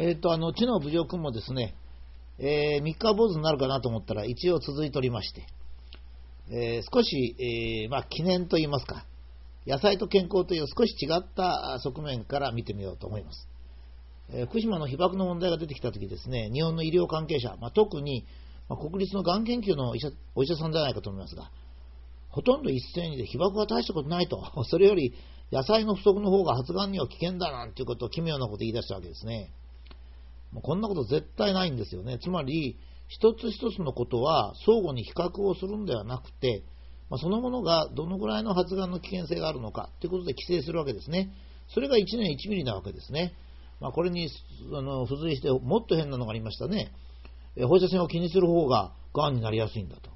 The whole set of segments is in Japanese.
えっ、と、あの、知の侮辱もですね、えー、三日坊主になるかなと思ったら一応続いておりまして、えー、少し、えー、まあ、記念といいますか、野菜と健康という少し違った側面から見てみようと思います。えー、福島の被爆の問題が出てきたときですね、日本の医療関係者、まあ、特に、まあ、国立のがん研究の医者お医者さんじゃないかと思いますが、ほとんど一斉にで被爆は大したことないと、それより野菜の不足の方が発がんには危険だなんていうことを奇妙なことを言い出したわけですね。もうこんなこと絶対ないんですよね。つまり、一つ一つのことは相互に比較をするんではなくて、ま、そのものがどのぐらいの発がんの危険性があるのかということで規制するわけですね。それが1年1ミリなわけですね。まあ、これにあの付随してもっと変なのがありましたね。放射線を気にする方ががんになりやすいんだと。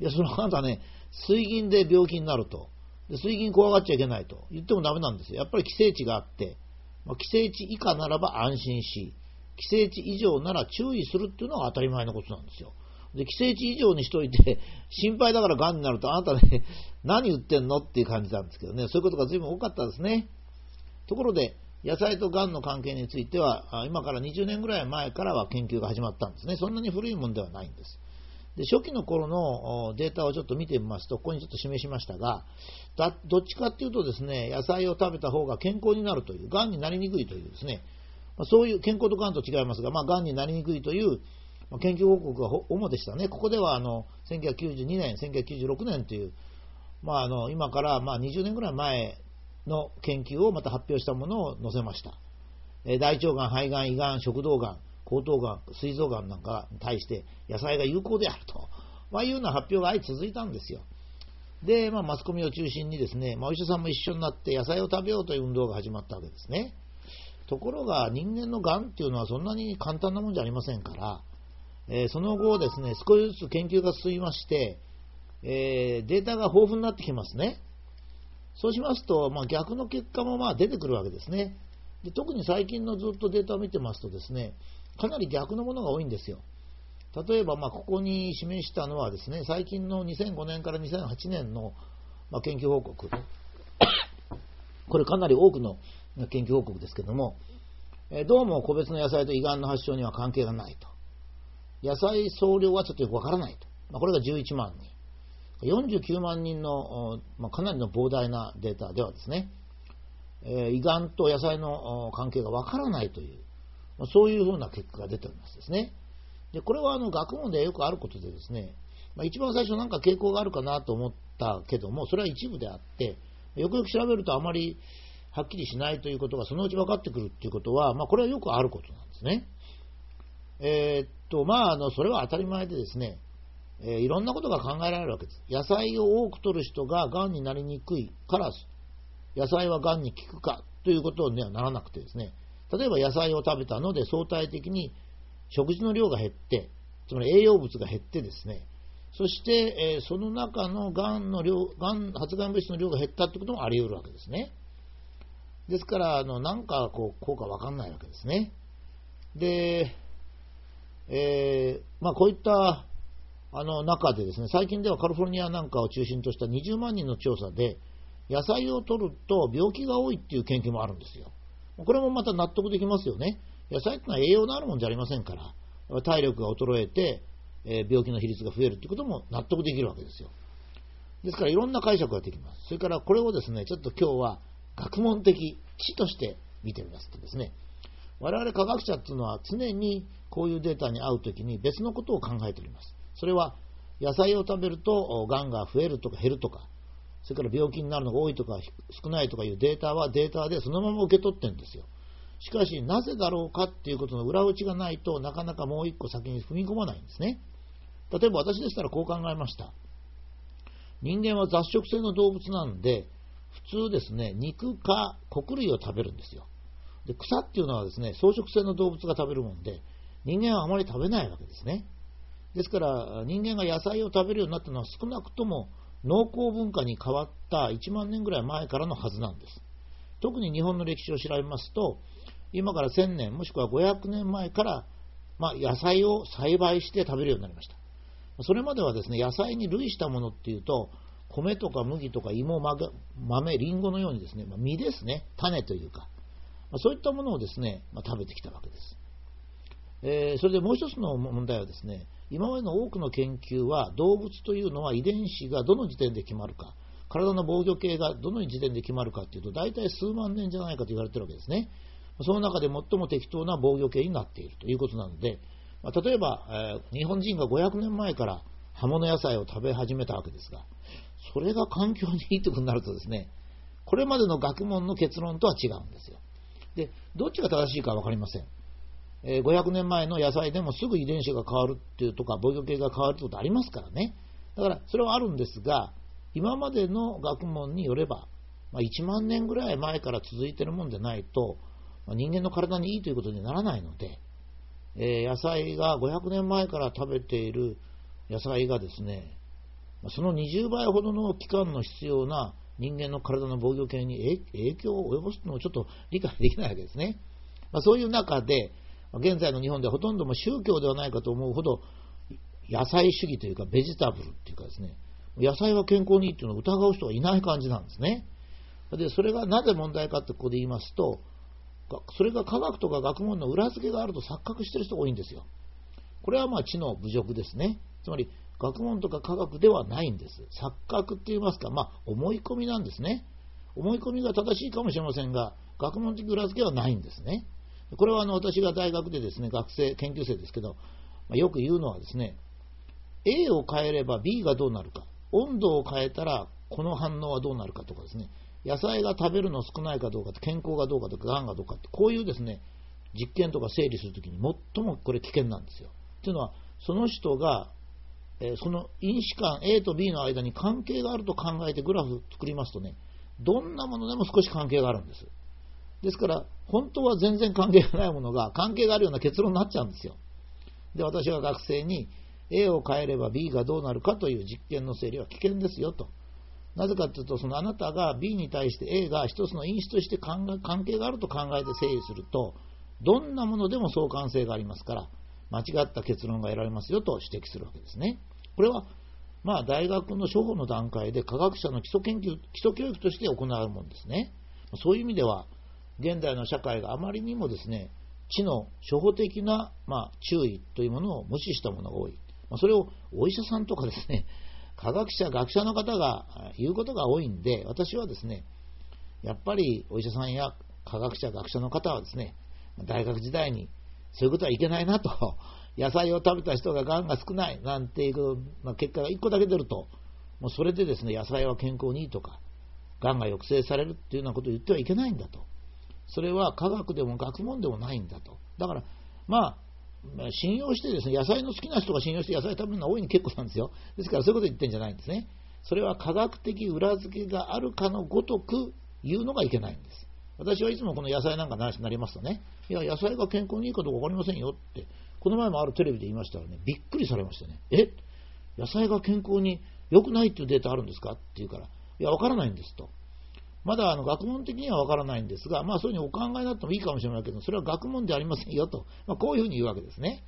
いや、そのあなたね、水銀で病気になると。で水銀怖がっちゃいけないと言ってもダメなんですよ。やっぱり規制値があって、まあ、規制値以下ならば安心し、規制値以上なら注意するっていうのが当たり前のことなんですよ。で、規制値以上にしといて、心配だから癌になると、あなたね、何言ってんのっていう感じなんですけどね、そういうことが随分多かったですね。ところで、野菜と癌の関係については、今から20年ぐらい前からは研究が始まったんですね。そんなに古いもんではないんです。で初期の頃のデータをちょっと見てみますと、ここにちょっと示しましたが、どっちかっていうとですね、野菜を食べた方が健康になるという、癌になりにくいというですね、まあ、そういう健康とがんと違いますが、まあ、がんになりにくいという、まあ、研究報告が主でしたね。ここではあの1992年、1996年という、まあ、あの今からまあ20年ぐらい前の研究をまた発表したものを載せました。え大腸がん、肺がん、胃がん、食道がん、喉頭がん、膵臓がんなんかに対して野菜が有効であると、まあ、いうような発表が相続いたんですよ。で、まあ、マスコミを中心にですね、まあ、お医者さんも一緒になって野菜を食べようという運動が始まったわけですね。ところが人間のがんっていうのはそんなに簡単なもんじゃありませんから、えー、その後ですね、少しずつ研究が進みまして、えー、データが豊富になってきますね。そうしますと、まあ、逆の結果もまあ出てくるわけですねで。特に最近のずっとデータを見てますとですね、かなり逆のものが多いんですよ。例えば、ま、ここに示したのはですね、最近の2005年から2008年の、ま、研究報告。これかなり多くの研究報告ですけども、どうも個別の野菜と胃がんの発症には関係がないと。野菜総量はちょっとよくわからないと。まあ、これが11万人。49万人の、まあ、かなりの膨大なデータではですね、え、胃がんと野菜の関係がわからないという、まあ、そういうふうな結果が出ておりますですね。でこれはあの学問でよくあることでですね、まあ、一番最初なんか傾向があるかなと思ったけども、それは一部であって、よくよく調べるとあまりはっきりしないということがそのうち分かってくるということは、まあ、これはよくあることなんですね。えー、っと、まあ、あの、それは当たり前でですね、えー、いろんなことが考えられるわけです。野菜を多く摂る人が癌になりにくいから野菜は癌に効くかということにはならなくてですね、例えば野菜を食べたので相対的に食事の量が減って、つまり栄養物が減ってですね、そして、えー、その中のがんの量、がん、発がん物質の量が減ったということもあり得るわけですね。ですから、あの、なんかこう、効果わかんないわけですね。で、えー、まあこういったあの中でですね、最近ではカリフォルニアなんかを中心とした20万人の調査で、野菜を取ると病気が多いっていう研究もあるんですよ。これもまた納得できますよね。野菜ってのは栄養のあるもんじゃありませんから、体力が衰えて、え、病気の比率が増えるってことも納得できるわけですよ。ですからいろんな解釈ができます。それからこれをですね、ちょっと今日は学問的知として見てみますとですね、我々科学者っていうのは常にこういうデータに合うときに別のことを考えております。それは野菜を食べるとがんが増えるとか減るとか、それから病気になるのが多いとか少ないとかいうデータはデータでそのまま受け取ってるんですよ。しかし、なぜだろうかっていうことの裏打ちがないとなかなかもう一個先に踏み込まないんですね。例えば私でしたらこう考えました。人間は雑食性の動物なんで、普通ですね、肉か穀類を食べるんですよ。で草っていうのはですね、草食性の動物が食べるもんで、人間はあまり食べないわけですね。ですから、人間が野菜を食べるようになったのは少なくとも農耕文化に変わった1万年ぐらい前からのはずなんです。特に日本の歴史を調べますと、今から1000年、もしくは500年前から、まあ、野菜を栽培して食べるようになりました。それまではですね、野菜に類したものっていうと、米とか麦とか芋、豆、りんごのようにですね、実ですね、種というか、そういったものをですね、食べてきたわけです。それでもう一つの問題はですね、今までの多くの研究は動物というのは遺伝子がどの時点で決まるか、体の防御系がどの時点で決まるかというと、大体数万年じゃないかと言われているわけですね。その中で最も適当な防御系になっているということなので、例えば、日本人が500年前から葉物野菜を食べ始めたわけですが、それが環境にいいということになるとですね、これまでの学問の結論とは違うんですよ。で、どっちが正しいか分かりません。え、500年前の野菜でもすぐ遺伝子が変わるっていうとか、防御系が変わるってことありますからね。だから、それはあるんですが、今までの学問によれば、まあ、1万年ぐらい前から続いてるもんでないと、まあ、人間の体にいいということにならないので、えー、野菜が500年前から食べている野菜がですね、その20倍ほどの期間の必要な人間の体の防御系に影響を及ぼすのをちょっと理解できないわけですね。まあ、そういう中で、現在の日本ではほとんども宗教ではないかと思うほど、野菜主義というか、ベジタブルっていうかですね、野菜は健康にいいっていうのを疑う人はいない感じなんですね。で、それがなぜ問題かってここで言いますと、それが科学とか学問の裏付けがあると錯覚してる人が多いんですよ。これはまあ知の侮辱ですね。つまり、学問とか科学ではないんです。錯覚って言いますか、まあ、思い込みなんですね。思い込みが正しいかもしれませんが、学問的裏付けはないんですね。これはあの私が大学でですね、学生、研究生ですけど、まあ、よく言うのはですね、A を変えれば B がどうなるか、温度を変えたらこの反応はどうなるかとかですね、野菜が食べるの少ないかどうか、健康がどうかとか、がんがどうかって、こういうですね、実験とか整理するときに最もこれ危険なんですよ。というのは、その人が、え、その因子間 A と B の間に関係があると考えてグラフ作りますとね、どんなものでも少し関係があるんです。ですから、本当は全然関係がないものが関係があるような結論になっちゃうんですよ。で、私は学生に A を変えれば B がどうなるかという実験の整理は危険ですよと。なぜかというと、そのあなたが B に対して A が一つの因子として関係があると考えて整理すると、どんなものでも相関性がありますから、間違った結論が得られますよと指摘するわけですね。これは、まあ、大学の初歩の段階で科学者の基礎研究、基礎教育として行うものですね。そういう意味では、現代の社会があまりにもですね、知の初歩的な、まあ、注意というものを無視したものが多い。まあ、それをお医者さんとかですね、科学者、学者の方が言うことが多いんで、私はですね、やっぱりお医者さんや科学者、学者の方はですね、大学時代にそういうことはいけないなと、野菜を食べた人ががんが少ないなんていう、結果が1個だけ出ると、もうそれでですね、野菜は健康にいいとか、がんが抑制されるっていうようなことを言ってはいけないんだと。それは科学でも学問でもないんだと。だから、まあ、信用してですね、野菜の好きな人が信用して野菜食べるのは大いに結構なんですよ。ですからそういうこと言ってるんじゃないんですね。それは科学的裏付けがあるかのごとく言うのがいけないんです。私はいつもこの野菜なんかの話になりますとね、いや、野菜が健康にいいかどうか分かりませんよって、この前もあるテレビで言いましたらね、びっくりされましたね。え？野菜が健康に良くないっていうデータあるんですか？って言うから、いや、分からないんですと。まだあの学問的にはわからないんですが、まあそういうふうにお考えになってもいいかもしれないけど、それは学問ではありませんよと、まあ、こういうふうに言うわけですね。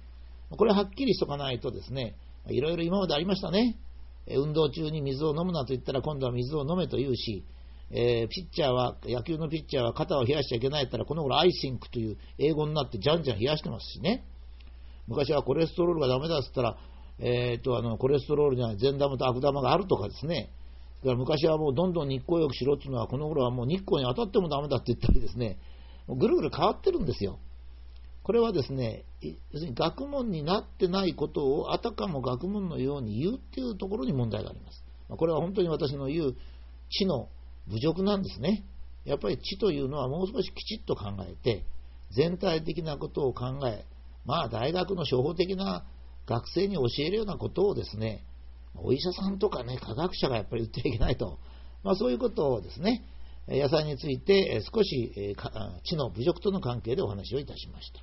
これはっきりしとかないとですね、いろいろ今までありましたね。運動中に水を飲むなと言ったら今度は水を飲めと言うし、えー、ピッチャーは、野球のピッチャーは肩を冷やしちゃいけないったら、この頃アイシングという英語になってじゃんじゃん冷やしてますしね。昔はコレステロールがダメだっつったら、えー、っと、あの、コレステロールには善玉と悪玉があるとかですね。だから昔はもうどんどん日光浴しろっていうのは、この頃はもう日光に当たってもダメだって言ったりですね、ぐるぐる変わってるんですよ。これはですね、要するに学問になってないことをあたかも学問のように言うっていうところに問題があります。これは本当に私の言う知の侮辱なんですね。やっぱり知というのはもう少しきちっと考えて、全体的なことを考え、まあ大学の初歩的な学生に教えるようなことをですね、お医者さんとかね、科学者がやっぱり言ってはいけないと。まあそういうことをですね、野菜について少し知の侮辱との関係でお話をいたしました。